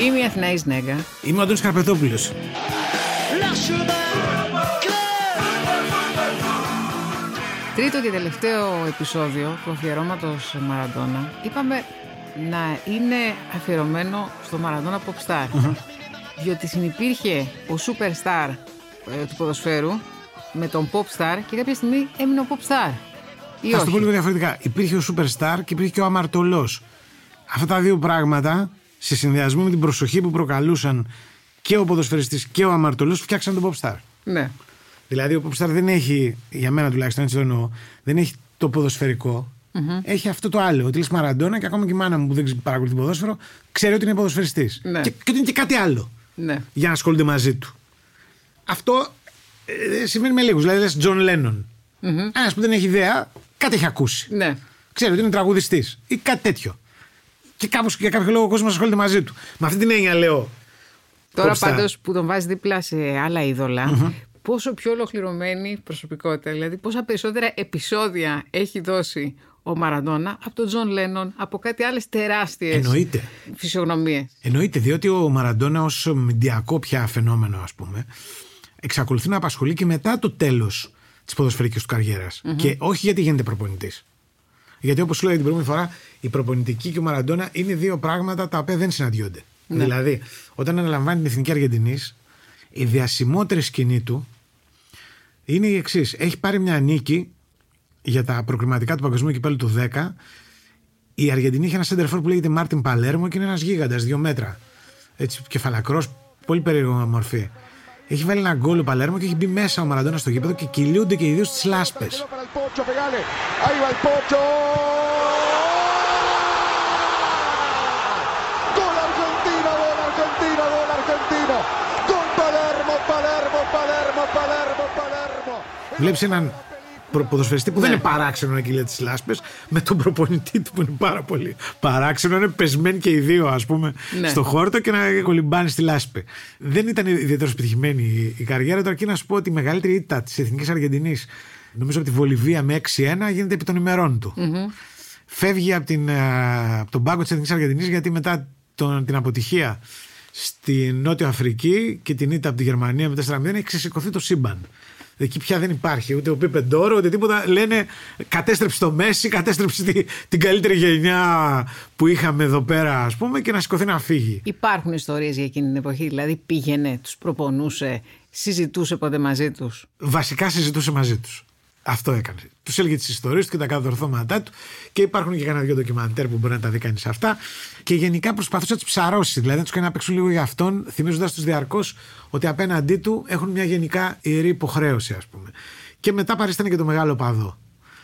Είμαι η Αθηναής Νέγκα. Είμαι ο Αντώνης Καρπετόπουλος. Τρίτο και τελευταίο επεισόδιο του αφιερώματος Μαραντόνα είπαμε να είναι αφιερωμένο στο Μαραντόνα Pop Star. Διότι συνυπήρχε ο superstar ε, του ποδοσφαίρου με τον Pop Star και κάποια στιγμή έμεινε ο Pop Star. Ή Θα σου το πω όχι; λίγο διαφορετικά. Υπήρχε ο Superstar και υπήρχε και ο Αμαρτωλός. Αυτά τα δύο πράγματα, σε συνδυασμό με την προσοχή που προκαλούσαν και ο ποδοσφαιριστής και ο Αμαρτωλός, φτιάξαν τον Popstar. Ναι. Δηλαδή ο Popstar δεν έχει, για μένα τουλάχιστον έτσι το εννοώ, δεν έχει το ποδοσφαιρικό Έχει αυτό το άλλο. Ότι λες Μαραντόνα και ακόμα και η μάνα μου που δεν ξε- παρακολουθεί ποδόσφαιρο, ξέρει ότι είναι ποδοσφαιριστής. Ναι. Και, και ότι είναι και κάτι άλλο Ναι. για να ασχολούνται μαζί του. Αυτό ε, σημαίνει με λίγους. Δηλαδή λες Τζον Λένον. Ένας που δεν έχει ιδέα, κάτι έχει ακούσει. Ναι. Ξέρει ότι είναι τραγουδιστής ή κάτι τέτοιο. Και κάπως για κάποιο λόγο ο κόσμος ασχολείται μαζί του. Με αυτή την έννοια λέω. Τώρα Pop star. πάντως που τον βάζει δίπλα σε άλλα είδωλα, πόσο πιο ολοκληρωμένη προσωπικότητα, δηλαδή πόσα περισσότερα επεισόδια έχει δώσει ο Μαραντόνα από τον Τζον Λένον, από κάτι άλλες τεράστιες Εννοείται. φυσιογνωμίες. Εννοείται, διότι ο Μαραντόνα ως μηντιακό πια φαινόμενο, ας πούμε, εξακολουθεί να απασχολεί και μετά το τέλος της ποδοσφαιρικής του καριερα Και όχι γιατί γίνεται προπονητής. Γιατί όπως λέω την προηγούμενη φορά, η προπονητική και ο Μαραντόνα είναι δύο πράγματα τα οποία δεν συναντιόνται. Δηλαδή, όταν αναλαμβάνει την εθνική Αργεντινής, η διασημότερη σκηνή του είναι η εξής. Έχει πάρει μια νίκη για τα προκριματικά του Παγκοσμίου Κυπέλου του 10. Η Αργεντινή είχε ένα σέντερφορ που λέγεται Μάρτιν Παλέρμο και είναι ένας γίγαντας, δύο μέτρα. Έτσι, κεφαλακρός, πολύ περίεργο μορφή. Έχει βάλει έναν γκολ ο Παλέρμο και έχει μπει μέσα ο Μαραντένα στο γήπεδο και κυλούνται και οι δύο στι λάσπε. Βλέπεις έναν ποδοσφαιριστή που δεν Ναι. είναι παράξενο να κυλάει τις λάσπες, με τον προπονητή του που είναι πάρα πολύ παράξενο. Είναι πεσμένοι και οι δύο, ας πούμε, Ναι. στο χόρτο και να κολυμπάνε στη λάσπη. Δεν ήταν ιδιαίτερα επιτυχημένη η- η καριέρα του, αρκεί να σου πω ότι η μεγαλύτερη ήττα της Εθνικής Αργεντινής, νομίζω από τη Βολιβία με 6-1, γίνεται επί των ημερών του. Φεύγει από, την, α, από τον πάγκο της Εθνικής Αργεντινής γιατί μετά τον, την αποτυχία στη Νότια Αφρική και την ήττα από τη Γερμανία με 4-0 έχει ξεσηκωθεί το σύμπαν. Εκεί πια δεν υπάρχει ούτε ο Πίπε Ντόρο ούτε τίποτα. Λένε κατέστρεψε το Μέση, κατέστρεψε τη- την καλύτερη γενιά που είχαμε εδώ πέρα, ας πούμε, και να σηκωθεί να φύγει. Υπάρχουν ιστορίες για εκείνη την εποχή, δηλαδή πήγαινε, τους προπονούσε, συζητούσε ποτέ μαζί τους. Βασικά συζητούσε μαζί τους. Αυτό έκανε. Τους έλεγε τις ιστορίες του και τα κατορθώματά του και υπάρχουν και κανένα δυο ντοκιμαντέρ που μπορεί να τα δει κανείς αυτά. Και γενικά προσπαθούσε να του ψαρώσει, δηλαδή να τους κάνει να παίξουν λίγο για αυτόν, θυμίζοντας τους διαρκώς ότι απέναντί του έχουν μια γενικά ιερή υποχρέωση, ας πούμε. Και μετά παρίστανε και το μεγάλο παδό.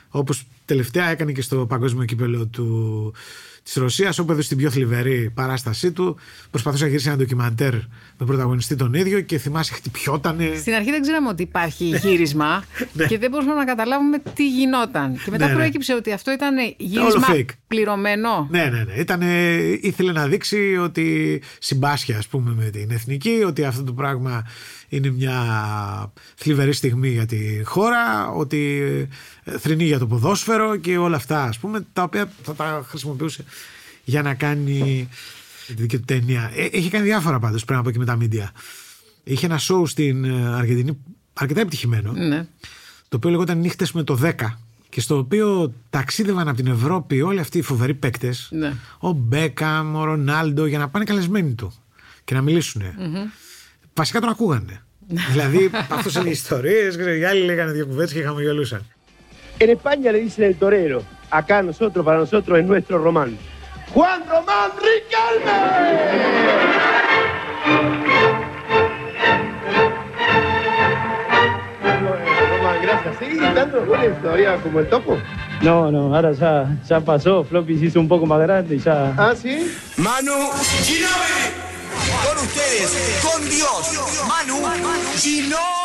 Όπως τελευταία έκανε και στο παγκόσμιο κύπελο του, της Ρωσίας όπου έδωσε την πιο θλιβερή παράστασή του προσπαθούσε να γυρίσει ένα ντοκιμαντέρ με πρωταγωνιστή τον ίδιο και θυμάσαι χτυπιότανε Στην αρχή δεν ξέραμε ότι υπάρχει γύρισμα και δεν μπορούσαμε να καταλάβουμε τι γινόταν. Και μετά Ναι, ναι. προέκυψε ότι αυτό ήταν γύρισμα fake. πληρωμένο. Ναι, ναι, ναι. Ήτανε, ήθελε να δείξει ότι συμπάσχει, ας πούμε, με την εθνική, ότι αυτό το πράγμα είναι μια θλιβερή στιγμή για τη χώρα, ότι ε, θρηνεί για το ποδόσφαιρο και όλα αυτά, ας πούμε, τα οποία θα τα χρησιμοποιούσε για να κάνει τη δική του ταινία. Ε, Έχει κάνει διάφορα πάντως πριν από εκεί με τα μίντια. Είχε ένα σοου στην ε, Αργεντινή αρκετά επιτυχημένο Ναι. το οποίο λεγόταν Νύχτες με το 10 και στο οποίο ταξίδευαν από την Ευρώπη όλοι αυτοί οι φοβεροί παίκτες. Ναι. Ο Μπέκαμ, ο Ρονάλντο, για να πάνε καλεσμένοι του και να μιλησουν Βασικά τον ακούγανε. δηλαδή, αυτός είναι ιστορίες, οι άλλοι λέγανε δύο κουβέντες και χαμογελούσαν. En España le dicen el torero. Acá nosotros, para nosotros, es nuestro Román. Juan Román Riquelme. Bueno, Román, gracias. ¿Seguís gritando goles todavía como el topo? No, no, ahora ya, ya pasó. Floppy se hizo un poco más grande y ya. ¿Ah, sí? Manu Ginóbili. Con ustedes, con Dios, Manu Ginóbili.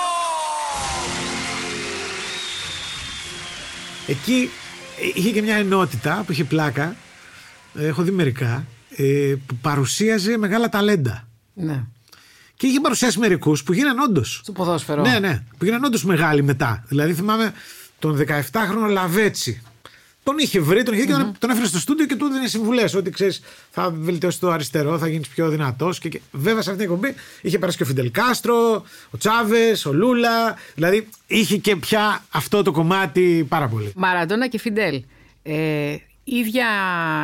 Εκεί ε, είχε και μια ενότητα που είχε πλάκα. ε, Έχω δει μερικά. ε, Που παρουσίαζε μεγάλα ταλέντα. ναι. Και είχε παρουσιάσει μερικούς που γίναν όντως. Στο ποδόσφαιρο. Ναι, ναι. Που γίναν όντως μεγάλοι μετά. Δηλαδή θυμάμαι τον 17χρονο Λαβέτσι. τον είχε βρει, τον είχε και τον, τον έφερε στο στούντιο και του έδινε συμβουλές. Ότι ξέρεις, θα βελτιώσει το αριστερό, θα γίνεις πιο δυνατός. Και, και, βέβαια σε αυτήν την εκπομπή είχε περάσει και ο Φιντελ Κάστρο, ο Τσάβες, ο Λούλα. Δηλαδή είχε και πια αυτό το κομμάτι πάρα πολύ. Μαραντόνα και Φιντέλ. Ε, ίδια,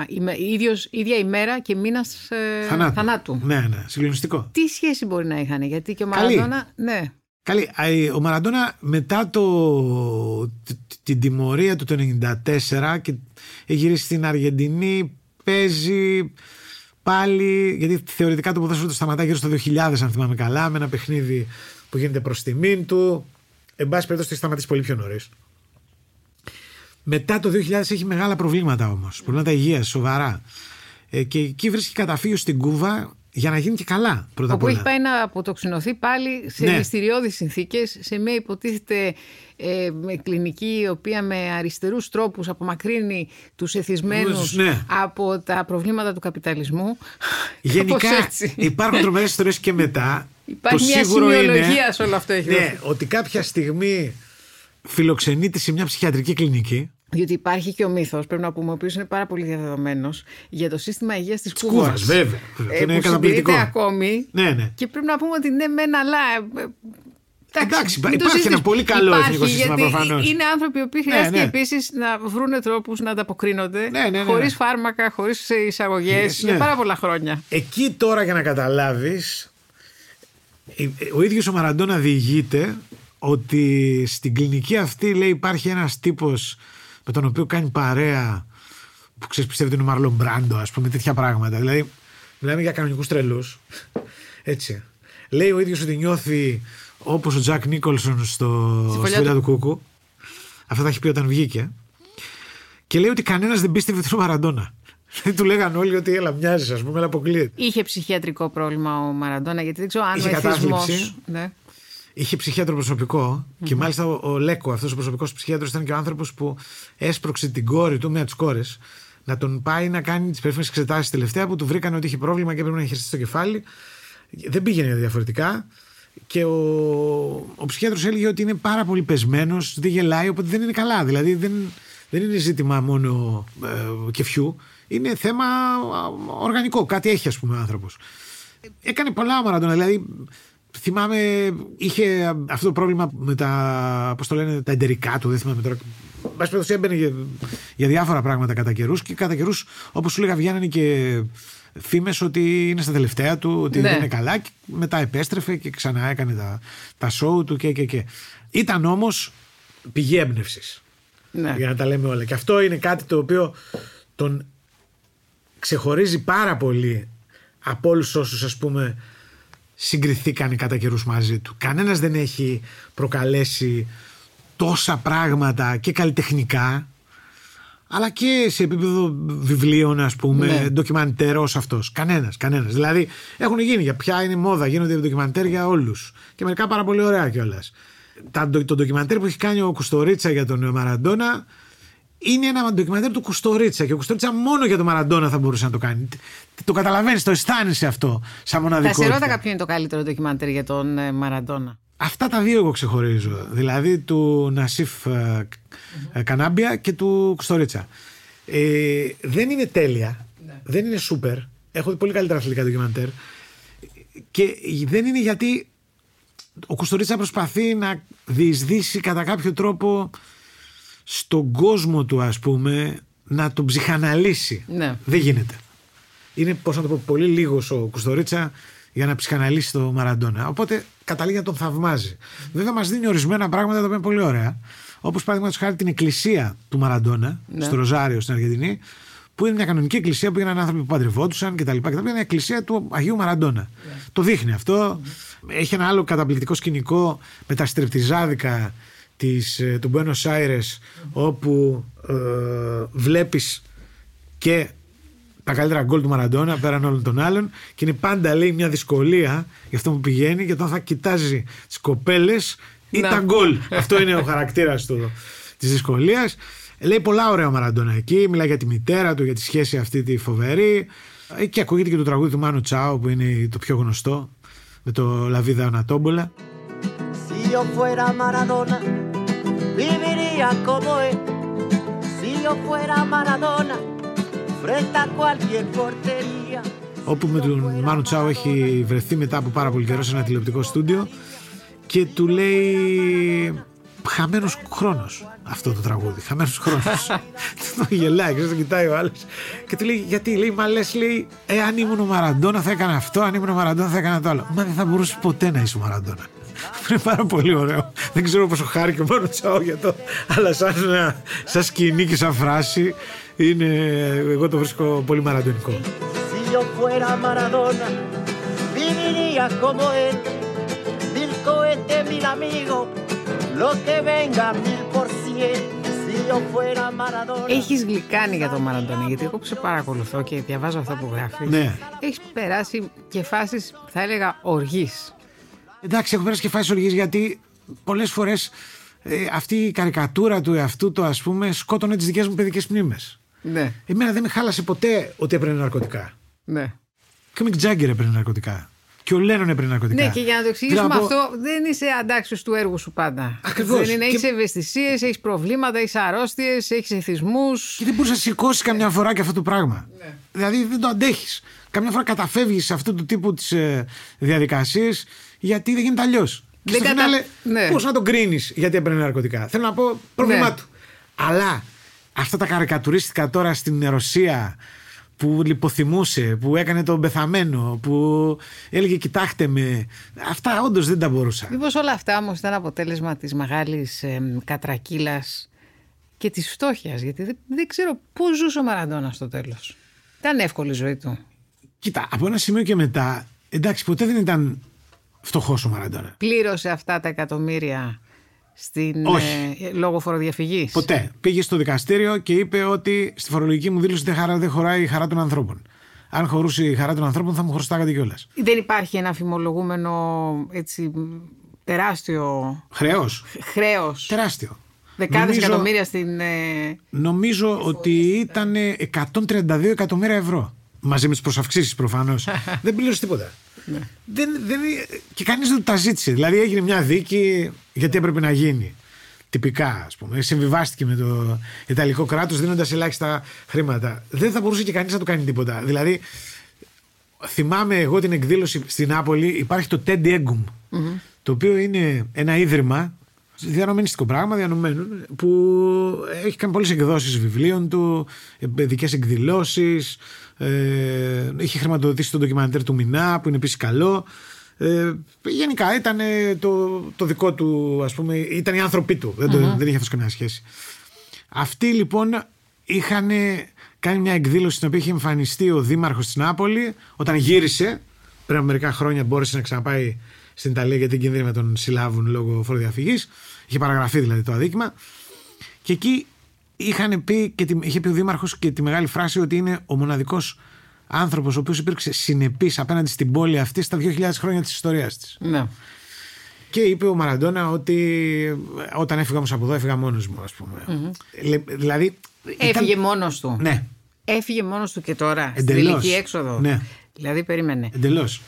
ημε- ίδιος, ίδια ημέρα και μήνας ε, Θανάτου. θανάτου. Ναι, ναι, συγκλονιστικό. Τι σχέση μπορεί να είχαν, γιατί και ο Καλή. Μαραντόνα. Ναι. Καλή. Α, ε, Ο Μαραντόνα μετά το, τ- την τιμωρία του το 1994 και έχει γυρίσει στην Αργεντινή, παίζει πάλι, γιατί θεωρητικά το ποδόσφαιρο του σταματάει γύρω στο 2000 αν θυμάμαι καλά, με ένα παιχνίδι που γίνεται προς τιμήν του. Εν πάση περιπτώσει έχει σταματήσει πολύ πιο νωρίς. Μετά το 2000 έχει μεγάλα προβλήματα όμως, προβλήματα υγείας, σοβαρά. Ε, και εκεί βρίσκει καταφύγιο στην Κούβα για να γίνει και καλά πρώτα απ' Όπου όλα. έχει πάει να αποτοξινωθεί πάλι σε Ναι. μυστηριώδεις συνθήκες, σε μια υποτίθεται ε, με κλινική η οποία με αριστερούς τρόπους απομακρύνει τους εθισμένους Ναι. από τα προβλήματα του καπιταλισμού. Γενικά Κάπως έτσι. υπάρχουν τρομερές ιστορίες και μετά. Υπάρχει το μια σίγουρο σημειολογία είναι, σε όλο αυτό έχει Ναι, δοθεί. ότι κάποια στιγμή φιλοξενείται σε μια ψυχιατρική κλινική. Διότι υπάρχει και ο μύθος, πρέπει να πούμε, ο οποίος είναι πάρα πολύ διαδεδομένος για το σύστημα υγείας της Κούβας. Κούβας, βέβαια. Ε, Είναι που καταπληκτικό. συντηρείται ακόμη. Ναι, ναι. Και πρέπει να πούμε ότι ναι, μεν, αλλά. ε, ε, Εντάξει, μην το υπάρχει ένα συζητήσουμε. πολύ καλό Υπάρχει, εθνικό σύστημα γιατί προφανώς. Είναι άνθρωποι οι οποίοι Ναι, χρειάστηκε ναι. επίσης να βρουν τρόπους να ανταποκρίνονται Ναι, ναι, ναι, χωρίς ναι. φάρμακα, χωρίς εισαγωγές Yes, για ναι. πάρα πολλά χρόνια. Εκεί τώρα για να καταλάβεις ε, ο ίδιος ο Μαραντόνα διηγείται ότι στην κλινική αυτή λέει υπάρχει ένας τύπος με τον οποίο κάνει παρέα που ξέρεις πιστεύει ότι είναι ο Μαρλον Μπράντο ας πούμε τέτοια πράγματα. Δηλαδή μιλάμε για κανονικούς τρελούς. Έτσι. Λέει ο ίδιος ότι νιώθει όπως ο Τζακ Νίκολσον στο Στη φωλιά Σφύλλα του. του Κούκου. Αυτό θα έχει πει όταν βγήκε. Και λέει ότι κανένας δεν πίστευε ότι είναι ο Μαραντόνα. Του λέγαν όλοι ότι έλα μοιάζεις ας πούμε αλλά αποκλείεται Είχε ψυχιατρικό πρόβλημα ο Μαραντόνα, γιατί δεν ξέρω αν Είχε ο εθισμός... κατάθλιψη. Ναι. Είχε ψυχίατρο προσωπικό και μάλιστα ο, ο Λέκο, αυτός ο προσωπικός ψυχίατρο, ήταν και ο άνθρωπος που έσπρωξε την κόρη του, μία από τις κόρες, να τον πάει να κάνει τις περίφημες εξετάσεις τελευταία που του βρήκαν ότι είχε πρόβλημα και έπρεπε να χειριστεί στο κεφάλι. Δεν πήγαινε διαφορετικά. Και ο, ο ψυχίατρος έλεγε ότι είναι πάρα πολύ πεσμένος, δεν γελάει, οπότε δεν είναι καλά. Δηλαδή δεν, δεν είναι ζήτημα μόνο ε, κεφιού. Είναι θέμα α, οργανικό. Κάτι έχει, ας πούμε, ο άνθρωπος. Έκανε πολλά ο Μαραντόνα. Δηλαδή, θυμάμαι, είχε αυτό το πρόβλημα με τα, πώς το λένε, τα εντερικά του. Δεν θυμάμαι τώρα. Εν πάση περιπτώσει, έμπαινε για, για διάφορα πράγματα κατά καιρούς και κατά καιρούς, όπως σου λέγα, βγαίνανε και φήμες ότι είναι στα τελευταία του, ότι Ναι. δεν είναι καλά. Και μετά επέστρεφε και ξανά έκανε τα, τα show του και, και, και. Ήταν όμως πηγή έμπνευσης. Ναι. Για να τα λέμε όλα. Και αυτό είναι κάτι το οποίο τον ξεχωρίζει πάρα πολύ από όλους όσους ας πούμε συγκριθήκαν κατά καιρούς μαζί του. Κανένας δεν έχει προκαλέσει τόσα πράγματα και καλλιτεχνικά αλλά και σε επίπεδο βιβλίων ας πούμε, Ναι. ντοκιμαντέρ ως αυτός. Κανένας, κανένας. Δηλαδή έχουν γίνει για πια είναι μόδα, γίνονται ντοκιμαντέρ για όλους. Και μερικά πάρα πολύ ωραία κιόλας. Το ντοκιμαντέρ που έχει κάνει ο Κουστορίτσα για τον Μαραντόνα είναι ένα ντοκιμαντέρ του Κουστορίτσα και ο Κουστορίτσα μόνο για τον Μαραντόνα θα μπορούσε να το κάνει. Το καταλαβαίνεις, το αισθάνεσαι αυτό σαν Θα μοναδικότητα. σε ρώταγα ποιο είναι το καλύτερο ντοκιμαντέρ για τον ε, Μαραντόνα. Αυτά τα δύο εγώ ξεχωρίζω. Δηλαδή του Νασίφ ε, ε, Κανάμπια και του Κουστορίτσα. Ε, δεν είναι τέλεια. Δεν είναι σούπερ. Έχω δει πολύ καλύτερα αθλητικά ντοκιμαντέρ. Και δεν είναι γιατί ο Κουστορίτσα προσπαθεί να διεισδύσει κατά κάποιο τρόπο στον κόσμο του ας πούμε να τον ψυχαναλύσει. Ναι. Δεν γίνεται. Είναι, πώς να το πω, πολύ λίγος ο Κουστορίτσα για να ψυχαναλύσει το Μαραντόνα. Οπότε καταλήγει να τον θαυμάζει. Βέβαια, μας δίνει ορισμένα πράγματα τα οποία είναι πολύ ωραία. Όπως παραδείγματος χάρη την εκκλησία του Μαραντόνα Ναι. στο Ροζάριο στην Αργεντινή, που είναι μια κανονική εκκλησία που έγιναν άνθρωποι που παντρευόντουσαν κτλ. κτλ. Είναι μια εκκλησία του Αγίου Μαραντόνα. Το δείχνει αυτό. Έχει ένα άλλο καταπληκτικό σκηνικό με τα στρεπτιζάδικα της, ε, του Buenos Aires όπου ε, βλέπεις και τα καλύτερα γκολ του Μαραντόνα πέραν όλων των άλλων και είναι πάντα λέει μια δυσκολία για αυτό που πηγαίνει γιατί όταν θα κοιτάζει τις κοπέλες ή Να. τα γκολ. Αυτό είναι ο χαρακτήρας του, της δυσκολίας. Λέει πολλά ωραία ο Μαραντόνα εκεί μιλάει για τη μητέρα του για τη σχέση αυτή τη φοβερή. Ε, και ακούγεται και το τραγούδι του Μάνου Τσάου που είναι το πιο γνωστό με το Λαβίδα Ανατόμπολα Si yo fuera Maradona, viviría como él. Si Si yo fuera Maradona, frente a cualquier portería. όπου με τον Μάνου Τσάου έχει βρεθεί μετά από πάρα πολύ καιρό σε ένα τηλεοπτικό στούντιο και του λέει χαμένος χρόνος αυτό το τραγούδι, χαμένος χρόνος το γελάει και τον κοιτάει ο άλλος. Και του λέει γιατί, λέει μα λες λέει ε, αν ήμουν ο Μαραντόνα θα έκανα αυτό αν ήμουν ο Μαραντόνα θα έκανα το άλλο μα δεν θα μπορούσε ποτέ να είσαι ο Μαραντόνα είναι πάρα πολύ ωραίο. Δεν ξέρω πόσο χάρηκε ο Μάνου Τσάου για το, αλλά σαν, σαν σκηνή και σαν φράση είναι, εγώ το βρίσκω πολύ μαραντονικό. Si yo fuera Maradona, viviría como él. Mil cohetes, mil amigos, lo que venga mil por cien. Si yo fuera Maradona. Έχεις γλυκάνει για τον Μαραντόνα, γιατί εγώ που σε παρακολουθώ και διαβάζω αυτό που γράφεις, Ναι. έχεις περάσει και φάσεις, θα έλεγα, οργής. Εντάξει, έχω πέρασει και φάσεις οργής γιατί πολλές φορές αυτή η καρικατούρα του εαυτού του, ας πούμε, σκότωνε τις δικές μου παιδικές μνήμες. Ναι, Εμένα δεν με χάλασε ποτέ ότι έπαιρνε ναρκωτικά. ναι. Και ο Μικ Τζάγκερ έπαιρνε ναρκωτικά. Και ο Λένον έπαιρνε ναρκωτικά. Ναι, και για να το εξηγήσουμε Θέλω να πω- αυτό, δεν είσαι αντάξιος του έργου σου πάντα. Ακριβώς. Δεν είναι, Και- έχεις ευαισθησίες, έχεις προβλήματα, έχεις αρρώστιες, έχεις εθισμούς. Και δεν μπορείς να σηκώσεις καμιά φορά και αυτό το πράγμα. Ναι. Δηλαδή δεν το αντέχεις. Καμιά φορά καταφεύγεις σε αυτού του τύπου τις ε, διαδικασίες γιατί δεν γίνεται αλλιώς. Και Δεν στο κατα- φινάλε, ναι. πώς να τον κρίνεις γιατί έπαιρνε ναρκωτικά. Θέλω να πω πρόβλημά Ναι. του. Αλλά αυτά τα καρικατουρίστικα τώρα στην Ρωσία που λιποθυμούσε, που έκανε τον πεθαμένο, που έλεγε κοιτάξτε με. Αυτά όντως δεν τα μπορούσα. Μήπως όλα αυτά όμως ήταν αποτέλεσμα της μεγάλης ε, κατρακύλας και της φτώχειας. Γιατί δεν, δεν ξέρω πώς ζούσε ο Μαραντόνα στο τέλος. Ήταν εύκολη η ζωή του. Κοίτα, από ένα σημείο και μετά, εντάξει, ποτέ δεν ήταν φτωχό ο Μαραντόνα. Πλήρωσε αυτά τα εκατομμύρια στην, Όχι. ε, λόγω φοροδιαφυγής; Ποτέ. Πήγε στο δικαστήριο και είπε ότι στη φορολογική μου δήλωση δεν, χαρά, δεν χωράει η χαρά των ανθρώπων. Αν χωρούσε η χαρά των ανθρώπων, θα μου χρωστάγατε κιόλας. Δεν υπάρχει ένα φημολογούμενο έτσι, τεράστιο Χρέος. χρέος. Τεράστιο. Δεκάδες Νομίζω- εκατομμύρια στην... ε, Νομίζω ότι ήταν 132 εκατομμύρια ευρώ. Μαζί με τις προσαυξήσεις προφανώς. δεν πλήρωσε τίποτα. Δεν, δεν, και κανείς δεν του τα ζήτησε. Δηλαδή έγινε μια δίκη γιατί έπρεπε να γίνει. Τυπικά, ας πούμε. Συμβιβάστηκε με το Ιταλικό κράτος δίνοντας ελάχιστα χρήματα. Δεν θα μπορούσε και κανείς να του κάνει τίποτα. Δηλαδή, θυμάμαι εγώ την εκδήλωση στην Νάπολη. Υπάρχει το Teddy Egum, το οποίο είναι ένα ίδρυμα διανομενιστικό πράγμα, διανομένο, που έχει κάνει πολλές εκδόσεις βιβλίων του, ε, παιδικές εκδηλώσεις, ε, είχε χρηματοδοτήσει το ντοκιμαντέρ του Μινά, που είναι επίσης καλό. Ε, γενικά ήταν ε, το, το δικό του, ας πούμε, ήταν οι άνθρωποι του, δεν, το, δεν είχε αυτός καμιά σχέση. Αυτοί λοιπόν είχαν κάνει μια εκδήλωση στην οποία είχε εμφανιστεί ο δήμαρχος της Νάπολη όταν γύρισε, πριν από μερικά χρόνια μπόρεσε να ξαναπάει στην Ιταλία γιατί κινδύνευε να τον συλλάβουν λόγω φοροδιαφυγής. Είχε παραγραφεί δηλαδή το αδίκημα. Και εκεί είχαν πει και τη- είχε πει ο Δήμαρχος και τη μεγάλη φράση ότι είναι ο μοναδικός άνθρωπος ο οποίος υπήρξε συνεπής απέναντι στην πόλη αυτή στα 2.000 χρόνια της ιστορίας της. ναι. Και είπε ο Μαραντόνα ότι όταν έφυγα όμως από εδώ έφυγα μόνος μου ας πούμε. Λε- δηλαδή... Έφυγε ήταν- μόνος του. Ναι, Έφυγε μόνος του και τώρα. Στην Εντελώς. τελική έξοδο. Ναι. Δηλαδή περίμενε. εντελώς.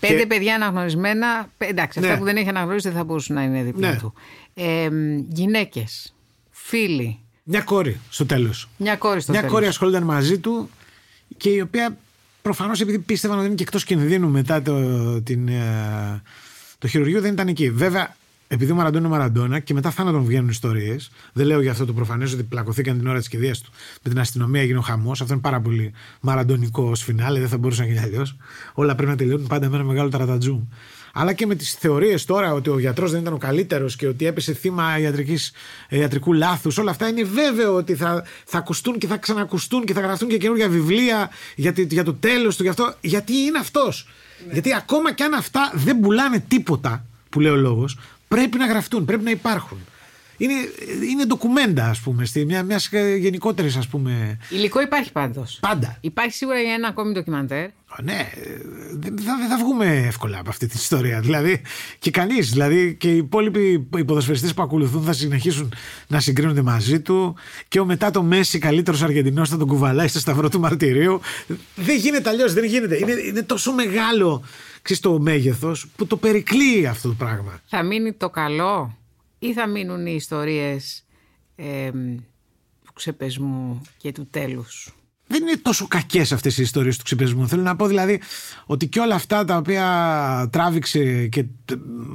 Πέντε Και- παιδιά αναγνωρισμένα. πε- Εντάξει, αυτά Ναι. που δεν έχει αναγνωρίσει δεν θα μπορούσαν να είναι δίπλα Ναι. του. Ε, Γυναίκες, φίλοι, Μια κόρη στο τέλος. μια κόρη στο Μια τέλος. κόρη ασχολούνταν μαζί του και η οποία προφανώς επειδή πίστευαν ότι είναι και εκτός κινδύνου μετά το, την, ε, το χειρουργείο δεν ήταν εκεί. Βέβαια, επειδή ο Μαραντόνα είναι Μαραντόνα και μετά θάνατον βγαίνουν ιστορίες, δεν λέω για αυτό το προφανές ότι πλακωθήκαν την ώρα της κηδείας του με την αστυνομία, έγινε ο χαμός. Αυτό είναι πάρα πολύ μαραντονικό ως φινάλε, δεν θα μπορούσε να γίνει αλλιώς. Όλα πρέπει να τελειώνουν πάντα με ένα μεγάλο ταρατατζούμ. Αλλά και με τις θεωρίες τώρα ότι ο γιατρός δεν ήταν ο καλύτερος και ότι έπεσε θύμα ιατρικής, ε, ιατρικού λάθους. Όλα αυτά είναι βέβαιο ότι θα, θα ακουστούν και θα ξανακουστούν και θα γραφτούν και καινούργια βιβλία για, τη- για το τέλος του. Γι αυτό, γιατί είναι αυτός. Γιατί ακόμα και αν αυτά δεν πουλάνε τίποτα, που λέει ο λόγος, πρέπει να γραφτούν, πρέπει να υπάρχουν. Είναι, είναι ντοκουμέντα, ας πούμε, στη μια μιας γενικότερης, ας πούμε. Υλικό υπάρχει πάντως. Πάντα. Υπάρχει σίγουρα για ένα ακόμη ντοκιμαντέρ. Ναι, δεν θα, δεν θα βγούμε εύκολα από αυτή την ιστορία. Δηλαδή, και κανείς, δηλαδή, και οι υπόλοιποι οι ποδοσφαιριστές που ακολουθούν θα συνεχίσουν να συγκρίνονται μαζί του. Και ο μετά το Μέση, καλύτερος Αργεντινός, θα τον κουβαλάει στο σταυρό του μαρτυρίου. Δεν γίνεται αλλιώς, δεν γίνεται. Είναι, είναι τόσο μεγάλο ξέρεις, το μέγεθος που το περικλείει αυτό το πράγμα. Θα μείνει το καλό; Ή θα μείνουν οι ιστορίες ε, ξεπεσμού και του τέλους; δεν είναι τόσο κακές αυτές οι ιστορίες του ξυπνισμού. Θέλω να πω δηλαδή ότι και όλα αυτά τα οποία τράβηξε και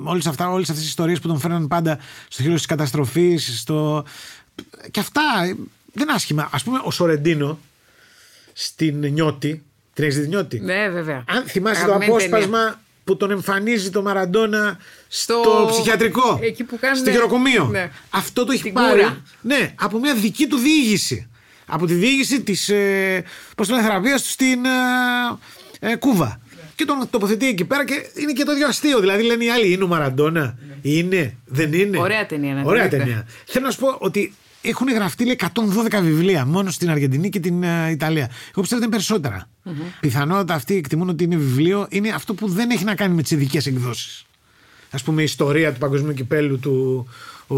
όλες όλες αυτές τι ιστορίες που τον φέρναν πάντα στο χείλος της καταστροφής, στο... και αυτά ε, δεν είναι άσχημα. Α πούμε, ο Σορεντίνο στην Νιώτη. Την έχεις δει τη Νιώτη; Ναι, βέβαια. Αν θυμάσαι το Αγαπημένη απόσπασμα ταινία. Που τον εμφανίζει το Μαραντόνα στο, Στο- ψυχιατρικό. εκεί που κάνουν- Στο χειροκομείο. Ναι. Αυτό το έχει Την πάρει. κούρα. Ναι, από μια δική του διήγηση. Από τη διήγηση της ε, πώς το λένε, θεραπείας του στην ε, ε, Κούβα. Και τον τοποθετεί εκεί πέρα και είναι και το ίδιο αστείο. Δηλαδή λένε οι άλλοι, είναι ο Μαραντόνα. Είναι, δεν είναι. Ωραία ταινία, να τη Ωραία δείτε. ταινία. Θέλω να σου πω ότι έχουν γραφτεί λέει, 112 βιβλία μόνο στην Αργεντινή και την ε, Ιταλία. Εγώ πιστεύω ότι είναι περισσότερα. Πιθανότατα αυτοί εκτιμούν ότι είναι βιβλίο. Είναι αυτό που δεν έχει να κάνει με τις ειδικές εκδόσεις. Α πούμε, η ιστορία του παγκοσμίου κυπέλου του ο,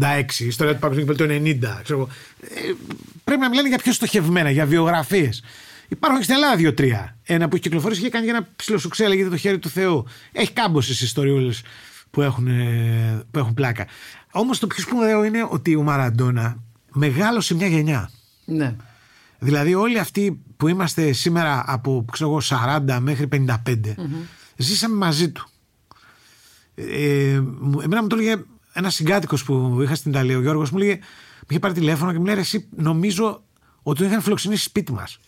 86, η ιστορία του παγκοσμίου κυπέλου του 90. Ξέρω, εγώ. ε, πρέπει να μιλάνε για πιο στοχευμένα, για βιογραφίες. Υπάρχουν και στην Ελλάδα δύο-τρία. Ένα που έχει κυκλοφορήσει και κάνει και ένα ψηλοσουξέ, λέγεται το χέρι του Θεού. Έχει κάμποσες ιστοριούλες που, έχουν, ε, που έχουν πλάκα. Όμως το πιο σπουδαίο είναι ότι ο Μαραντόνα μεγάλωσε μια γενιά. Ναι. Δηλαδή όλοι αυτοί που είμαστε σήμερα από ξέρω εγώ, 40 μέχρι 55 ζήσαμε μαζί του. Ε, μου- εμένα μου το έλεγε ένας συγκάτοικος που είχα στην Ιταλία, ο Γιώργος μου έλεγε, με είχε πάρει τηλέφωνο και μου λέει εσύ νομίζω ότι τον είχαν φιλοξενήσει σπίτι μας.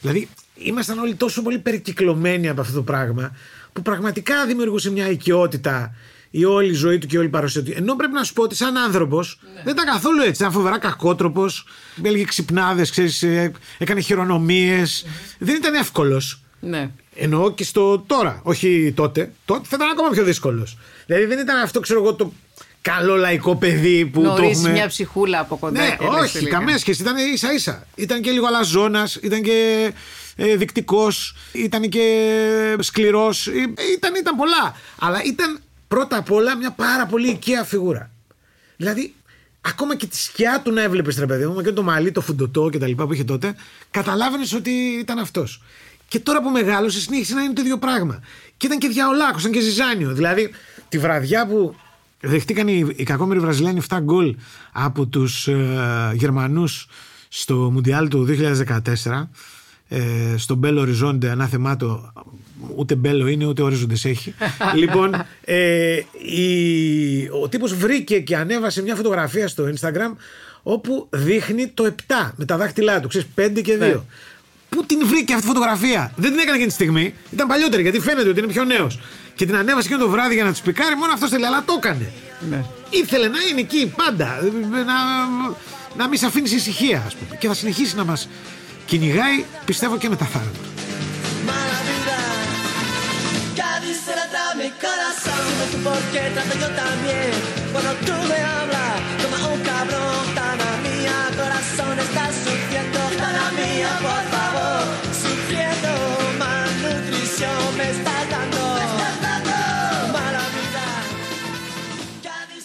Δηλαδή ήμασταν όλοι τόσο πολύ περικυκλωμένοι από αυτό το πράγμα που πραγματικά δημιουργούσε μια οικειότητα η όλη ζωή του και η όλη παρουσία του. Ενώ πρέπει να σου πω ότι σαν άνθρωπος δεν ήταν καθόλου έτσι. Ήταν φοβερά κακότροπος. Έλεγε ξυπνάδες, έκανε χειρονομίες. Δεν ήταν εύκολος. Ναι. Εννοώ και στο τώρα, όχι τότε. Τότε θα ήταν ακόμα πιο δύσκολος. Δηλαδή δεν ήταν αυτό, ξέρω εγώ, το καλό λαϊκό παιδί που το Γνωρίζει έχουμε. μια ψυχούλα από κοντά. Ναι, και λες όχι, τελικά. καμία σχέση. Ήταν ίσα ίσα. Ήταν και λίγο αλαζόνας, ήταν και ε, δεικτικός, ήταν και σκληρός. Ήταν, ήταν πολλά. Αλλά ήταν πρώτα απ' όλα μια πάρα πολύ οικία φιγούρα. Δηλαδή, ακόμα και τη σκιά του να έβλεπες ρε παιδί μου, και το μαλλί, το φουντοτό και τα λοιπά που είχε τότε, καταλάβαινες ότι ήταν αυτός. Και τώρα που μεγάλωσε, συνέχισε να είναι το ίδιο πράγμα. Και ήταν και διαολάκος, ήταν και ζυζάνιο. Δηλαδή, τη βραδιά που δεχτήκαν οι, οι κακόμοιροι Βραζιλιάνοι 7 γκολ από τους ε, Γερμανούς στο Μουντιάλ του 2014, ε, στον Μπέλο Οριζόντε, ανάθεμάτο, ούτε Μπέλο είναι ούτε ορίζοντε έχει. λοιπόν, ε, η, ο τύπος βρήκε και ανέβασε μια φωτογραφία στο Instagram όπου δείχνει το 7 με τα δάχτυλά του, ξέρεις 5 και 2. Ναι. Πού την βρήκε αυτή τη φωτογραφία; Δεν την έκανε εκείνη τη στιγμή. Ήταν παλιότερη γιατί φαίνεται ότι είναι πιο νέος. Και την ανέβασε εκείνο το βράδυ για να του πικάρει. Μόνο αυτός θέλει, αλλά το έκανε. Ναι. Ήθελε να είναι εκεί πάντα. Να, να μην σε αφήνεις ησυχία, ας πούμε. Και θα συνεχίσει να μας Κινηγάει, πιστεύω και με τα φάρμακα.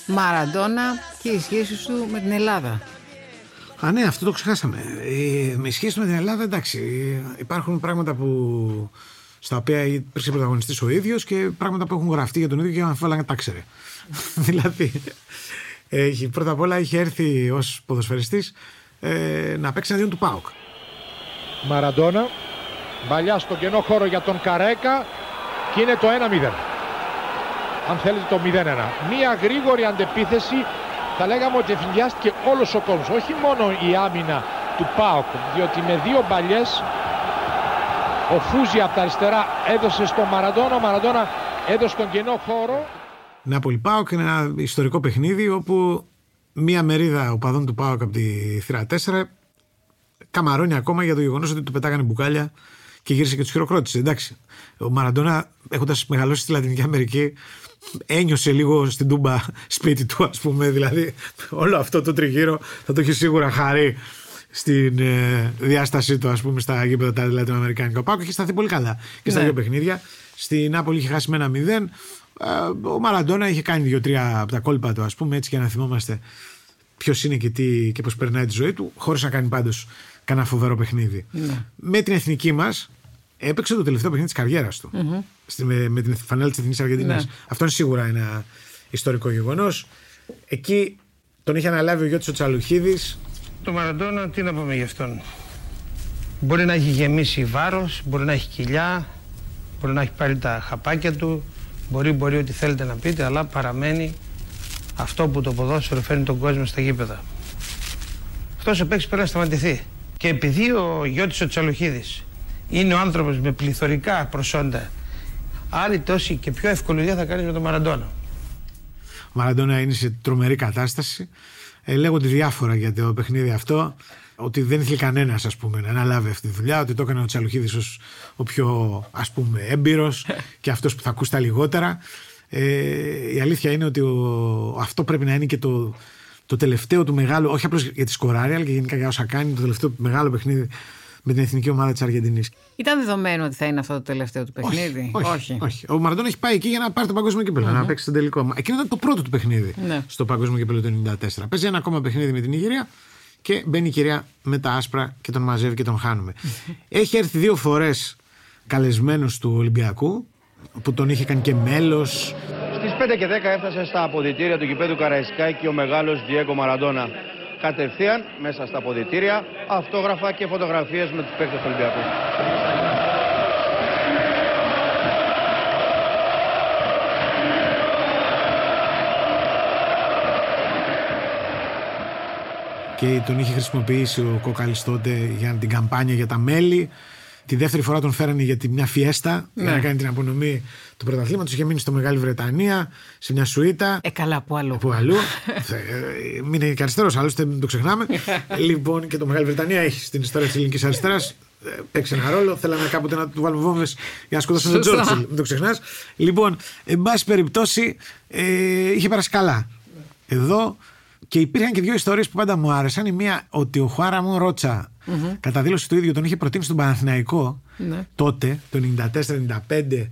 Μαραντόνα και οι σχέσεις του με την Ελλάδα. Α, ναι, αυτό το ξεχάσαμε. Ε, με σχέση με την Ελλάδα, εντάξει, ε, υπάρχουν πράγματα που, στα οποία υπήρξε πρωταγωνιστής ο ίδιος και πράγματα που έχουν γραφτεί για τον ίδιο και αμφιβάλλα να τα ξέρε. δηλαδή, έχει, πρώτα απ' όλα είχε έρθει ως ποδοσφαιριστής ε, να παίξει εναντίον του ΠΑΟΚ. Μαραντόνα. Μπαλιά στον κενό χώρο για τον Καρέκα και είναι το 1-0. Αν θέλετε το 0-1. Μία γρήγορη αντεπίθεση θα λέγαμε ότι ευνηδιάστηκε όλος ο κόσμος. Όχι μόνο η άμυνα του ΠΑΟΚ, διότι με δύο μπαλιές ο Φούζι από τα αριστερά έδωσε στον Μαραντόνα, ο Μαραντόνα έδωσε στον κενό χώρο. Νάπολη ΠΑΟΚ είναι ένα ιστορικό παιχνίδι όπου μία μερίδα οπαδών του ΠΑΟΚ από τη θύρα 4 καμαρώνει ακόμα για το γεγονός ότι του πετάγανε μπουκάλια και γύρισε και τους χειροκρότησε. Εντάξει. Ο Μαραντόνα, έχοντας μεγαλώσει στη Λατινική Αμερική, ένιωσε λίγο στην τούμπα σπίτι του, ας πούμε. Δηλαδή, όλο αυτό το τριγύρο θα το έχει σίγουρα χαρεί στην ε, διάστασή του, ας πούμε, στα γήπεδα τα Λατινοαμερικάνικα. Ο Πάκο έχει σταθεί πολύ καλά και στα Ναι. δύο παιχνίδια. Στη Νάπολη είχε χάσει με ένα 0. Ε, ο Μαραντόνα είχε κάνει δύο-τρία από τα κόλπα του, ας πούμε, έτσι για να θυμόμαστε ποιος είναι και, τι, και πώς περνάει τη ζωή του, χωρίς να κάνει πάντως κανένα φοβερό παιχνίδι. Με την εθνική μας έπαιξε το τελευταίο παιχνίδι της καριέρας του. Στη- με, με την φανέλα της Εθνικής Αργεντινής. Ναι. Αυτό είναι σίγουρα ένα ιστορικό γεγονός. Εκεί τον είχε αναλάβει ο Γιώργο ο Τσαλουχίδης. Το Μαραντόνα, τι να πούμε γι' αυτόν; Μπορεί να έχει γεμίσει βάρος, μπορεί να έχει κοιλιά, μπορεί να έχει πάρει τα χαπάκια του, μπορεί, μπορεί ό,τι θέλετε να πείτε, αλλά παραμένει αυτό που το ποδόσφαιρο φέρνει τον κόσμο στα γήπεδα. Αυτός ο παίκτης πρέπει να σταματηθεί. Και επειδή ο Γιώτης ο Τσαλοχίδης είναι ο άνθρωπος με πληθωρικά προσόντα, άλλη τόση και πιο εύκολη δουλειά θα κάνει με τον Μαραντόνα. Ο Μαραντόνα είναι σε τρομερή κατάσταση. Ε, λέγονται διάφορα για το παιχνίδι αυτό. Ότι δεν ήθελε κανένας ας πούμε, να αναλάβει αυτή τη δουλειά. Ότι το έκανε ο Τσαλουχίδης ως ο πιο ας πούμε έμπειρος και αυτός που θα ακούσει τα λιγότερα. Ε, η αλήθεια είναι ότι ο, αυτό πρέπει να είναι και το, το τελευταίο του μεγάλο, όχι απλώς για τη σκοράρια, αλλά και γενικά για όσα κάνει, το τελευταίο μεγάλο παιχνίδι με την εθνική ομάδα της Αργεντινής. Ήταν δεδομένο ότι θα είναι αυτό το τελευταίο του παιχνίδι; Όχι, όχι, όχι. Ο Μαραντών έχει πάει εκεί για να πάρει το παγκόσμιο κύπελο, να παίξει τον τελικό. Εκείνο ήταν το πρώτο του παιχνίδι Ναι. στο παγκόσμιο κύπελο του 1994. Παίζει ένα ακόμα παιχνίδι με την Ιγυρία και μπαίνει η κυρία με τα άσπρα και τον μαζεύει και τον χάνουμε. έχει έρθει δύο φορές καλεσμένος του Ολυμπιακού που τον είχε κάνει και μέλος. Στις 5 και 10 έφτασε στα αποδητήρια του γηπέδου Καραϊσκάκη ο μεγάλος Διέγκο Μαραντόνα. Κατευθείαν μέσα στα αποδητήρια αυτόγραφα και φωτογραφίες με τους παίκτες του Ολυμπιακού. και τον είχε χρησιμοποιήσει ο Κόκαλης τότε για την καμπάνια για τα μέλη. Τη δεύτερη φορά τον φέρανε για τη- μια φιέστα για Ναι. να κάνει την απονομή του πρωταθλήματος. Είχε μείνει στο Μεγάλη Βρετανία, σε μια σουίτα. Ε, καλά, που αλλού. Από αλλού. Ε, Μην είναι και αριστερός, άλλωστε μην το ξεχνάμε. λοιπόν, και το Μεγάλη Βρετανία έχει στην ιστορία της ελληνικής αριστεράς. Παίξει ένα ρόλο. Θέλαμε κάποτε να του βάλουμε βόμβες για να σκοτώσουν τον Σωστά. Τζόρτσιλ. Μην το ξεχνάς. Λοιπόν, εν πάση περιπτώσει, ε, είχε περάσει καλά. Εδώ και υπήρχαν και δύο ιστορίες που πάντα μου άρεσαν. Η μία ότι ο Χουάρα μου Ρότσα, κατά δήλωση του ίδιου, τον είχε προτείνει στον Παναθηναϊκό Ναι. τότε, το 94-95,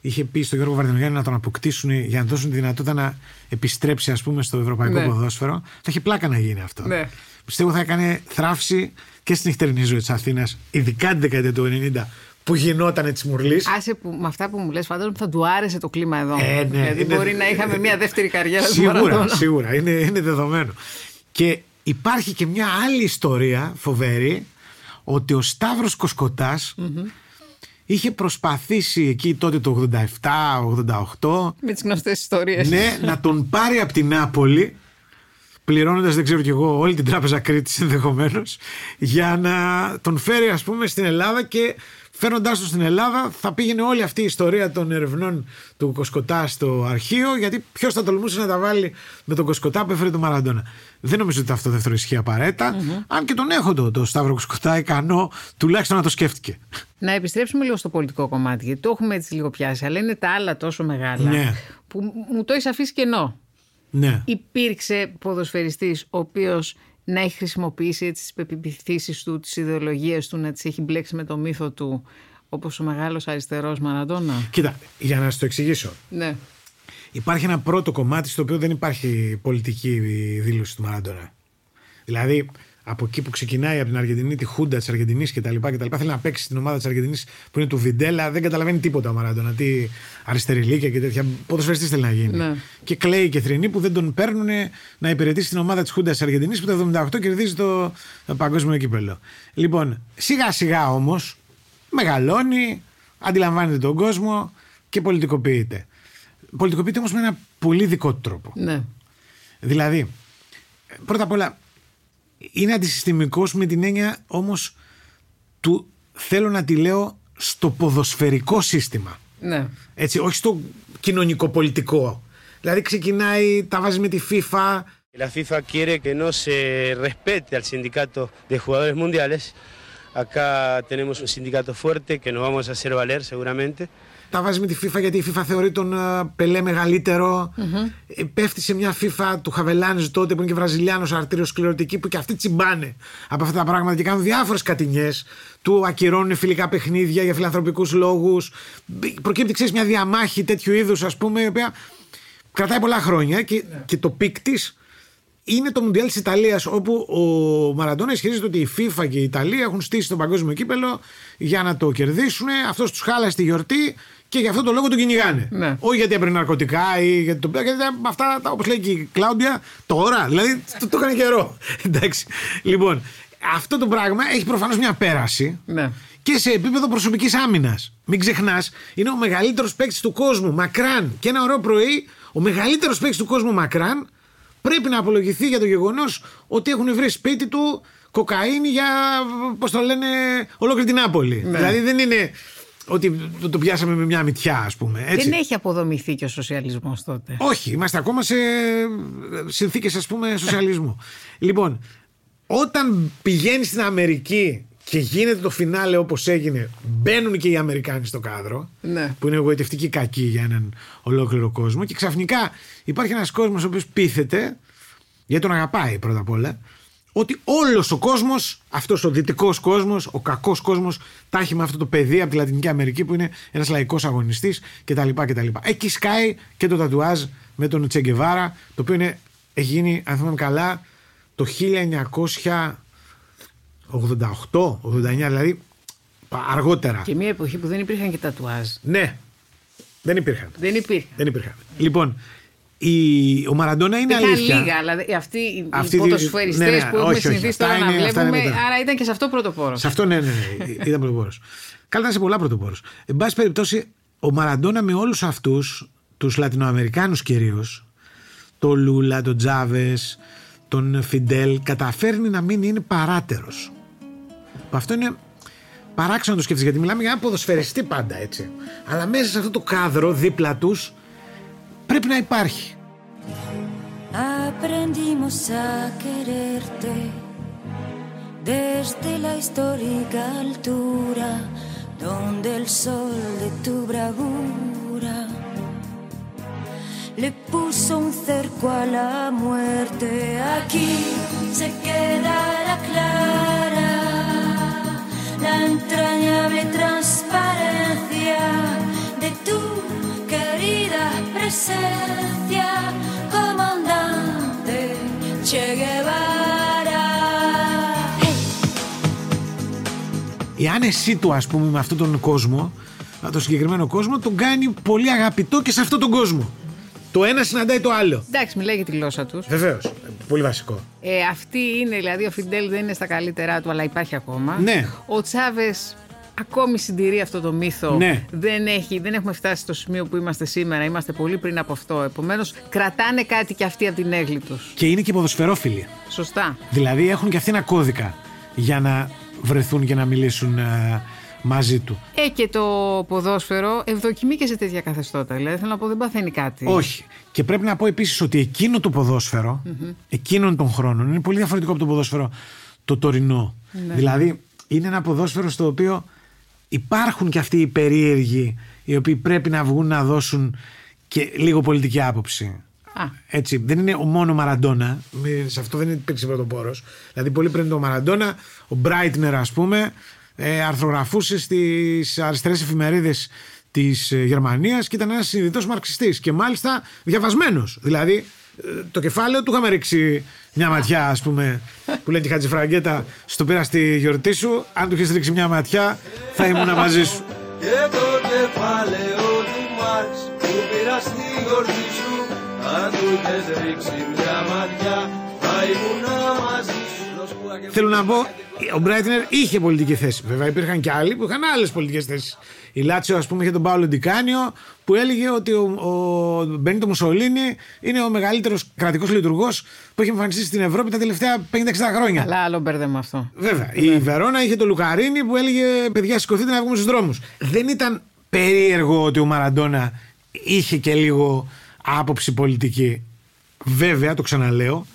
είχε πει στον Γιώργο Βαρδινογιάννη να τον αποκτήσουν για να δώσουν τη δυνατότητα να επιστρέψει, ας πούμε, στο ευρωπαϊκό Ναι. ποδόσφαιρο. Θα είχε πλάκα να γίνει αυτό. Ναι. Πιστεύω θα έκανε θράψη και στην νυχτερινή ζωή της Αθήνας, ειδικά την δεκαετία του 90, που γινόταν τη μουρλής. Άσε που με αυτά που μου λες φαντάζομαι θα του άρεσε το κλίμα εδώ. Ε, ναι, Γιατί είναι- μπορεί να είχαμε μια δεύτερη καριέρα του Σίγουρα, Μαραντόνα. σίγουρα. Είναι, είναι δεδομένο. Και υπάρχει και μια άλλη ιστορία φοβερή ότι ο Σταύρος Κοσκοτάς είχε προσπαθήσει εκεί τότε το 87-88 Με τις γνωστές ιστορίες. ναι, να τον πάρει από την Νάπολη πληρώνοντας δεν ξέρω κι εγώ όλη την τράπεζα Κρήτης ενδεχομένως, για να τον φέρει ας πούμε στην Ελλάδα και φέρνοντάς τον στην Ελλάδα θα πήγαινε όλη αυτή η ιστορία των ερευνών του Κοσκοτά στο αρχείο γιατί ποιος θα τολμούσε να τα βάλει με τον Κοσκοτά που έφερε τον Μαραντόνα. Δεν νομίζω ότι αυτό δεύτερο ισχύει απαραίτητα, αν και τον έχω το, το Σταύρο Κοσκοτά ικανό τουλάχιστον να το σκέφτηκε. Να επιστρέψουμε λίγο στο πολιτικό κομμάτι, γιατί το έχουμε έτσι λίγο πιάσει, αλλά είναι τα άλλα τόσο μεγάλα Ναι. που μου το έχεις αφήσει κενό. Ναι. Υπήρξε ποδοσφαιριστής ο οποίος να έχει χρησιμοποιήσει έτσι τις πεπιθήσεις του, τις ιδεολογίες του, να τις έχει μπλέξει με το μύθο του, όπως ο μεγάλος αριστερός Μαραντόνα. Κοίτα, για να σου το εξηγήσω. Ναι. Υπάρχει ένα πρώτο κομμάτι στο οποίο δεν υπάρχει πολιτική δήλωση του Μαραντόνα. Δηλαδή, από εκεί που ξεκινάει από την Αργεντινή, τη Χούντα της Αργεντινής κτλ. κτλ. Θέλει να παίξει στην ομάδα της Αργεντινής που είναι του Βιντέλα, δεν καταλαβαίνει τίποτα ο Μαραντόνα. Τι αριστερή λύκια και τέτοια. Ποδοσφαιριστής θέλει να γίνει. Ναι. Και κλαίει και θρυνεί που δεν τον παίρνουν να υπηρετήσει την ομάδα της Χούντας της Αργεντινής που το 78 κερδίζει το, το παγκόσμιο κύπελο. Λοιπόν, σιγά σιγά όμως μεγαλώνει, αντιλαμβάνεται τον κόσμο και πολιτικοποιείται. Πολιτικοποιείται όμως με ένα πολύ δικό του τρόπο. Ναι. Δηλαδή, πρώτα απ' όλα, είναι αντισυστημικός με την έννοια όμως του θέλω να τη λέω στο ποδοσφαιρικό σύστημα. Ναι. Έτσι, όχι στο κοινωνικό-πολιτικό. Δηλαδή ξεκινάει, τα βάζει με τη FIFA. La FIFA quiere que no se respete al sindicato de jugadores mundiales. Acá tenemos un sindicato fuerte que nos vamos a hacer valer seguramente. Τα βάζεις με τη FIFA γιατί η FIFA θεωρεί τον ε, Πελέ μεγαλύτερο. Ε, Πέφτει σε μια FIFA του Χαβελάνζε τότε που είναι και Βραζιλιάνος αρτηριοσκληρωτική που και αυτοί τσιμπάνε από αυτά τα πράγματα και κάνουν διάφορες κατινιές. Του ακυρώνουν φιλικά παιχνίδια για φιλανθρωπικούς λόγους. Προκύπτει, ξέρεις, μια διαμάχη τέτοιου είδους, ας πούμε, η οποία κρατάει πολλά χρόνια και, και το peak της είναι το Μουντιάλ της Ιταλίας, όπου ο Μαραντόνα ισχυρίζεται ότι η FIFA και η Ιταλία έχουν στήσει το παγκόσμιο κύπελο για να το κερδίσουν. Αυτός τους χάλασε τη γιορτή και γι' αυτό το λόγο τον κυνηγάνε. Ναι. Όχι γιατί έπαιρνε ναρκωτικά ή γιατί το γιατί αυτά, όπως λέει και η Κλάουντια, τώρα. Δηλαδή το, το έκανε καιρό. Εντάξει. Λοιπόν, αυτό το πράγμα έχει προφανώς μια πέραση Ναι. και σε επίπεδο προσωπικής άμυνας. Μην ξεχνάς, είναι ο μεγαλύτερος παίκτης του κόσμου, μακράν. Και ένα ωραίο πρωί, ο μεγαλύτερος παίκτης του κόσμου, μακράν, πρέπει να απολογηθεί για το γεγονός ότι έχουν βρει σπίτι του κοκαίνη για, πώς το λένε, ολόκληρη την Νάπολη. Ναι. Δηλαδή δεν είναι ότι το, το πιάσαμε με μια μυτιά, ας πούμε. Έτσι. Δεν έχει αποδομηθεί και ο σοσιαλισμός τότε. Όχι, είμαστε ακόμα σε συνθήκες ας πούμε σοσιαλισμού. λοιπόν, όταν πηγαίνει στην Αμερική και γίνεται το φινάλε όπως έγινε, μπαίνουν και οι Αμερικάνοι στο κάδρο, Ναι. που είναι εγωιτευτική κακή για έναν ολόκληρο κόσμο και ξαφνικά υπάρχει ένας κόσμος ο οποίος πείθεται, γιατί τον αγαπάει πρώτα απ' όλα, ότι όλος ο κόσμος, αυτός ο δυτικός κόσμος, ο κακός κόσμος, τα έχει με αυτό το παιδί από τη Λατινική Αμερική που είναι ένας λαϊκός αγωνιστής κτλ. κτλ. Εκεί σκάει και το τατουάζ με τον Τσεγκεβάρα, το οποίο είναι, έχει γίνει, αν θυμάμαι καλά, το 1988-89, δηλαδή αργότερα. Και μια εποχή που δεν υπήρχαν και τατουάζ. Ναι, δεν υπήρχαν. Δεν υπήρχαν. Δεν υπήρχαν. Λοιπόν, η, ο Μαραντόνα είναι Υπήρχαν αλήθεια. λίγα, αλλά αυτοί οι Αυτή οι τη- ποδοσφαιριστές ναι, ναι, που έχουμε όχι, όχι, συνηθίσει αυτά τώρα να είναι- αυτά είναι βλέπουμε. μετά. Άρα ήταν και σε αυτό πρωτοπόρος. Σε αυτό ναι, ναι, ναι. Ήταν πρωτοπόρος. Καλά, ήταν σε πολλά πρωτοπόρο. Εν πάση περιπτώσει, ο Μαραντόνα με όλους αυτούς, τους Λατινοαμερικάνους κυρίως, τον Λούλα, τον Τζάβες, τον Φιντέλ, καταφέρνει να μην είναι παράτερος. Αυτό είναι παράξενο να το σκεφτεί γιατί μιλάμε για ένα ποδοσφαιριστή πάντα έτσι. Αλλά μέσα σε αυτό το κάδρο δίπλα τους πρέπει να υπάρχει. Aprendimos a quererte desde la histórica altura donde el sol de tu bravura le puso un cerco a la muerte. Aquí se queda η άνεσή του, ας πούμε, με αυτόν τον κόσμο, με τον συγκεκριμένο κόσμο, τον κάνει πολύ αγαπητό και σε αυτόν τον κόσμο. Το ένα συναντάει το άλλο. Εντάξει, μιλάει για τη γλώσσα τους. Βεβαίως. Πολύ βασικό. Ε, αυτή είναι, δηλαδή, ο Φιντέλ δεν είναι στα καλύτερά του, αλλά υπάρχει ακόμα. Ναι. Ο Τσάβες ακόμη συντηρεί αυτό το μύθο. Ναι. Δεν, έχει, δεν έχουμε φτάσει στο σημείο που είμαστε σήμερα. Είμαστε πολύ πριν από αυτό. Επομένως, κρατάνε κάτι κι αυτοί από την έγκλη τους. Και είναι και ποδοσφαιρόφιλοι. Σωστά. Δηλαδή έχουν και αυτοί ένα κώδικα για να βρεθούν και να μιλήσουν ε, μαζί του. Ε, και το ποδόσφαιρο ευδοκιμεί και σε τέτοια καθεστώτα. Δηλαδή, θέλω να πω, δεν παθαίνει κάτι. Όχι. Και πρέπει να πω επίσης ότι εκείνο το ποδόσφαιρο, εκείνων των χρόνων, είναι πολύ διαφορετικό από το ποδόσφαιρο το τωρινό. Ναι. Δηλαδή, είναι ένα ποδόσφαιρο στο οποίο υπάρχουν και αυτοί οι περίεργοι οι οποίοι πρέπει να βγουν να δώσουν και λίγο πολιτική άποψη. Α. Έτσι, δεν είναι ο μόνο Μαραντόνα. μη- Σε αυτό δεν υπήρξε πρωτοπόρο. Δηλαδή, πολύ πριν το Μαραντόνα, ο Μπράιτνερ, ας πούμε, ε, αρθρογραφούσε στις αριστερές εφημερίδες της Γερμανίας και ήταν ένας συνειδητός μαρξιστής. Και μάλιστα διαβασμένος. Δηλαδή, ε, το κεφάλαιο του είχαμε ρίξει μια ματιά, ας πούμε, που λένε και η Χατζηφραγκέτα, στο πήρα στη γιορτή σου. Αν του έχει ρίξει μια ματιά, θα ήμουν μαζί σου. Και το κεφάλαιο του Μάρξ που πήρα στη γιορτή σου Αν του είχες ρίξει μια ματιά θα ήμουν μαζί σου Θέλω να πω, ο Μπράιτνερ είχε πολιτική θέση. Βέβαια, υπήρχαν και άλλοι που είχαν άλλες πολιτικές θέσεις. Η Λάτσιο, ας πούμε, είχε τον Πάολο Ντικάνιο που έλεγε ότι ο, ο Μπενίτο Μουσολίνη είναι ο μεγαλύτερος κρατικός λειτουργός που έχει εμφανιστεί στην Ευρώπη τα τελευταία 50-60 χρόνια. Αλλά άλλο μπέρδεμα αυτό. Βέβαια. Η Βερόνα είχε τον Λουκαρίνη που έλεγε Παιδιά, σηκωθείτε να βγούμε στους δρόμους. Δεν ήταν περίεργο ότι ο Μαραντόνα είχε και λίγο άποψη πολιτική. Βέβαια, το ξαναλέω,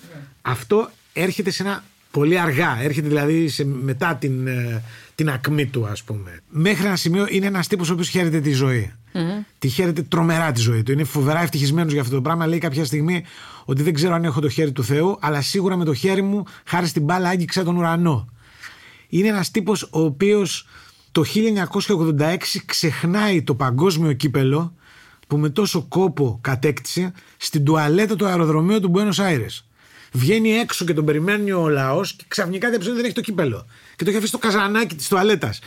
αυτό έρχεται σε ένα πολύ αργά. Έρχεται δηλαδή σε, μετά την, ε, την ακμή του, ας πούμε. Μέχρι ένα σημείο είναι ένας τύπος ο οποίος χαίρεται τη ζωή. Τη χαίρεται τρομερά τη ζωή του. Είναι φοβερά ευτυχισμένος για αυτό το πράγμα. Λέει κάποια στιγμή ότι δεν ξέρω αν έχω το χέρι του Θεού, αλλά σίγουρα με το χέρι μου, χάρη στην μπάλα, άγγιξα τον ουρανό. Είναι ένας τύπος ο οποίος το 1986 ξεχνάει το παγκόσμιο κύπελο που με τόσο κόπο κατέκτησε στην τουαλέτα του αεροδρομίου του Buenos Aires. βγαίνει έξω και τον περιμένει ο λαός και ξαφνικά διαπιστώνει ότι δεν έχει το κύπελο. Και το έχει αφήσει στο καζανάκι της τουαλέτας.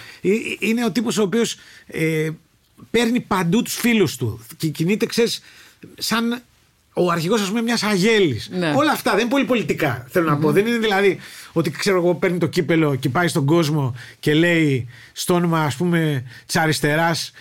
Είναι ο τύπος ο οποίος ε, παίρνει παντού τους φίλους του και κινείται, ξέρεις, σαν ο αρχηγός, ας πούμε, μιας αγέλης. Ναι. Όλα αυτά δεν είναι πολύ πολιτικά, θέλω να πω. Δεν είναι δηλαδή ότι ξέρω εγώ παίρνει το κύπελο και πάει στον κόσμο και λέει στο όνομα, ας πούμε, της αριστεράς,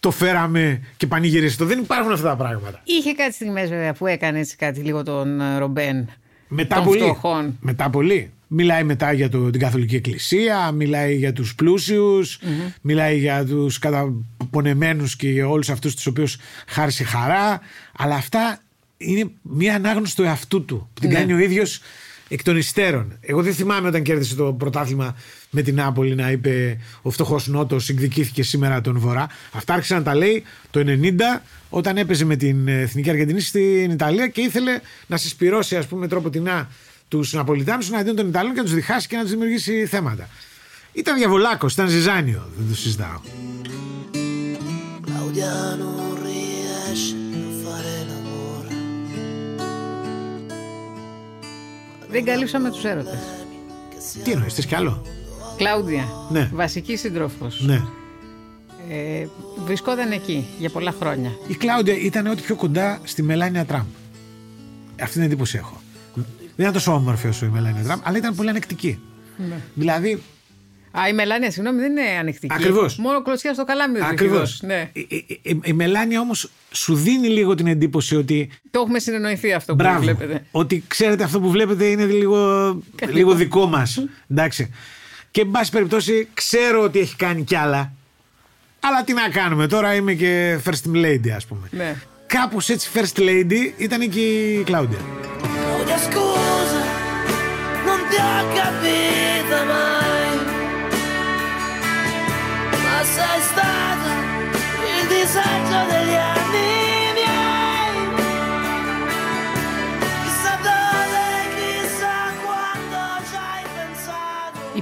το φέραμε και πανηγυρίστε το. Δεν υπάρχουν αυτά τα πράγματα. Είχε κάτι στιγμές βέβαια που έκανε έτσι κάτι λίγο τον ε, Ρομπέν. Μετά των πολύ. φτωχών. Μετά πολύ. Μιλάει μετά για το, την Καθολική Εκκλησία, μιλάει για τους πλουσιους μιλάει για τους καταπονεμένους και για όλους αυτούς τους οποίους χάρισε χαρά. Αλλά αυτά είναι μια ανάγνωση του εαυτού του που την Ναι. κάνει ο ίδιος εκ των υστέρων. Εγώ δεν θυμάμαι όταν κέρδισε το πρωτάθλημα με την Νάπολη να είπε ο φτωχός Νότος εκδικήθηκε σήμερα τον Βορρά. Αυτά άρχισε να τα λέει το 90 όταν έπαιζε με την Εθνική Αργεντινή στην Ιταλία και ήθελε να συσπυρώσει ας πούμε τροποτινά τους Ναπολιτάνους εναντίον των Ιταλών και να τους διχάσει και να τους δημιουργήσει θέματα. Ήταν διαβολάκο, ήταν ζυζάνιο, δεν το συζητάω. Claudia non riesce Δεν καλύψαμε τους έρωτες. Τι εννοείς, θες κι άλλο; Κλάουδια, Ναι. βασική σύντροφο. Ναι. Ε, βρισκόταν εκεί για πολλά χρόνια. Η Κλάουντια ήταν ό,τι πιο κοντά στη Μελάνια Τραμπ. Αυτή την εντύπωση έχω. Δεν ήταν τόσο όμορφη όσο η Μελάνια Τραμπ, αλλά ήταν πολύ ανεκτική. Ναι. Δηλαδή, Α, η Μελάνια, συγγνώμη, δεν είναι ανεκτική. Ακριβώς. Μόνο κλωτσιά στο καλάμι δεν του έχει Ακριβώς. δώσει. Ναι. Η, η- η- η Μελάνια όμως σου δίνει λίγο την εντύπωση ότι. Το έχουμε συνεννοηθεί αυτό που Μπράβο. βλέπετε. Ότι ξέρετε αυτό που βλέπετε είναι λίγο, λίγο δικό μας. Εντάξει. Και εν πάση περιπτώσει ξέρω ότι έχει κάνει κι άλλα. Αλλά τι να κάνουμε, τώρα είμαι και first lady, ας πούμε. Ναι. Κάπως έτσι first lady ήταν και η Κλάουντια.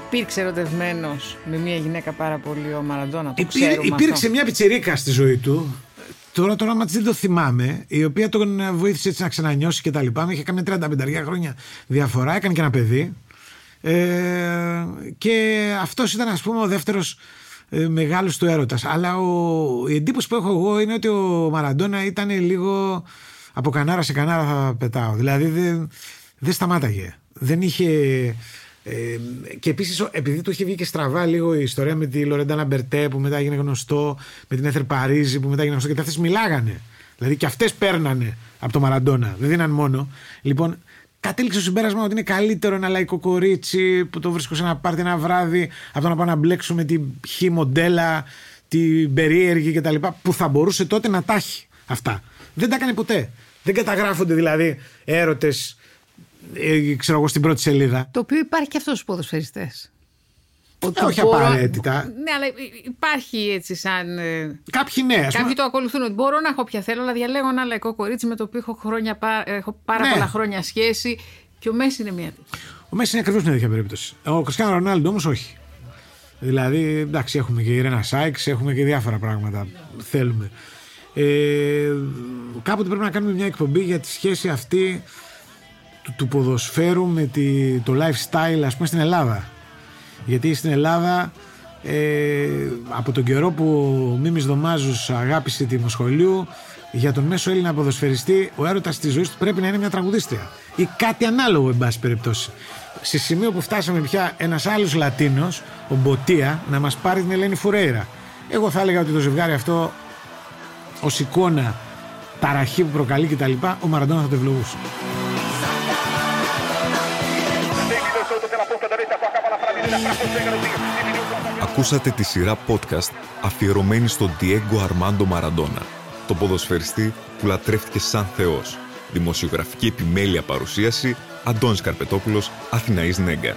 Υπήρξε ερωτευμένος με μια γυναίκα πάρα πολύ ο Μαραντόνα. Το Υπήρ- ξέρουμε υπήρξε αυτό. μια πιτσερίκα στη ζωή του. Τώρα το όνομα της δεν το θυμάμαι. Η οποία τον ε, βοήθησε έτσι να ξανανιώσει και τα λοιπά. Είχε κάνει 35 χρόνια διαφορά. Έκανε και ένα παιδί. Ε, και αυτός ήταν, ας πούμε, ο δεύτερος ε, μεγάλος του έρωτας. Αλλά ο, η εντύπωση που έχω εγώ είναι ότι ο Μαραντόνα ήταν λίγο από κανάρα σε κανάρα θα πετάω. Δηλαδή δεν, δεν σταμάταγε. Δεν είχε. Ε, και επίσης, επειδή του είχε βγει και στραβά λίγο η ιστορία με τη Λορεντάνα Μπερτέ που μετά έγινε γνωστό, με την Έθερ Παρίζη που μετά έγινε γνωστό, γιατί αυτές μιλάγανε. Δηλαδή και αυτές παίρνανε από το Μαραντόνα. Δεν δίναν μόνο. Λοιπόν, κατέληξε στο συμπέρασμα ότι είναι καλύτερο ένα λαϊκό κορίτσι που το βρίσκω σε ένα πάρτι ένα βράδυ από το να πάω να μπλέξω με την χ μοντέλα, την περίεργη κτλ. που θα μπορούσε τότε να τα έχει αυτά. Δεν τα έκανε ποτέ. Δεν καταγράφονται δηλαδή έρωτες, ε, ξέρω εγώ, στην πρώτη σελίδα. Το οποίο υπάρχει και αυτός στους ποδοσφαιριστές. Ε, όχι απαραίτητα. Ναι, αλλά υπάρχει έτσι σαν. ε, Κάποιοι ναι, ας Κάποιοι πούμε. το ακολουθούν ότι μπορώ να έχω ποια θέλω, αλλά διαλέγω ένα λαϊκό κορίτσι με το οποίο έχω, χρόνια, πά- έχω πάρα Ναι. πολλά χρόνια σχέση. Και ο Μέσης είναι μία. Ο Μέσης είναι ακριβώς μια τέτοια περίπτωση. Ο Κριστιανό Ρονάλντο όμως όχι. Δηλαδή, εντάξει, έχουμε και η Ρένα Σάιξ, έχουμε και διάφορα πράγματα που θέλουμε. Ε, κάποτε πρέπει να κάνουμε μια εκπομπή για τη σχέση αυτή του, του ποδοσφαίρου με τη, το lifestyle, ας πούμε, στην Ελλάδα. Γιατί στην Ελλάδα, ε, από τον καιρό που ο Μίμης Δωμάζος αγάπησε τη Μοσχολίου, για τον μέσο Έλληνα ποδοσφαιριστή, ο έρωτας της ζωής του πρέπει να είναι μια τραγουδίστρια. Ή κάτι ανάλογο, εν πάση περιπτώσει. Σε σημείο που φτάσαμε πια ένας άλλος Λατίνος, ο Μποτία, να μας πάρει την Ελένη Φουρέιρα. Εγώ θα έλεγα ότι το ζευγάρι αυτό, ως εικόνα ταραχή που προκαλεί κτλ., ο Μαραντόνα θα το ευλογούσε. Ακούσατε τη σειρά podcast αφιερωμένη στον Diego Armando Maradona, το ποδοσφαιριστή που λατρεύτηκε σαν θεός. Δημοσιογραφική επιμέλεια παρουσίαση Αντώνης Καρπετόπουλος, Αθηναής Νέγκα.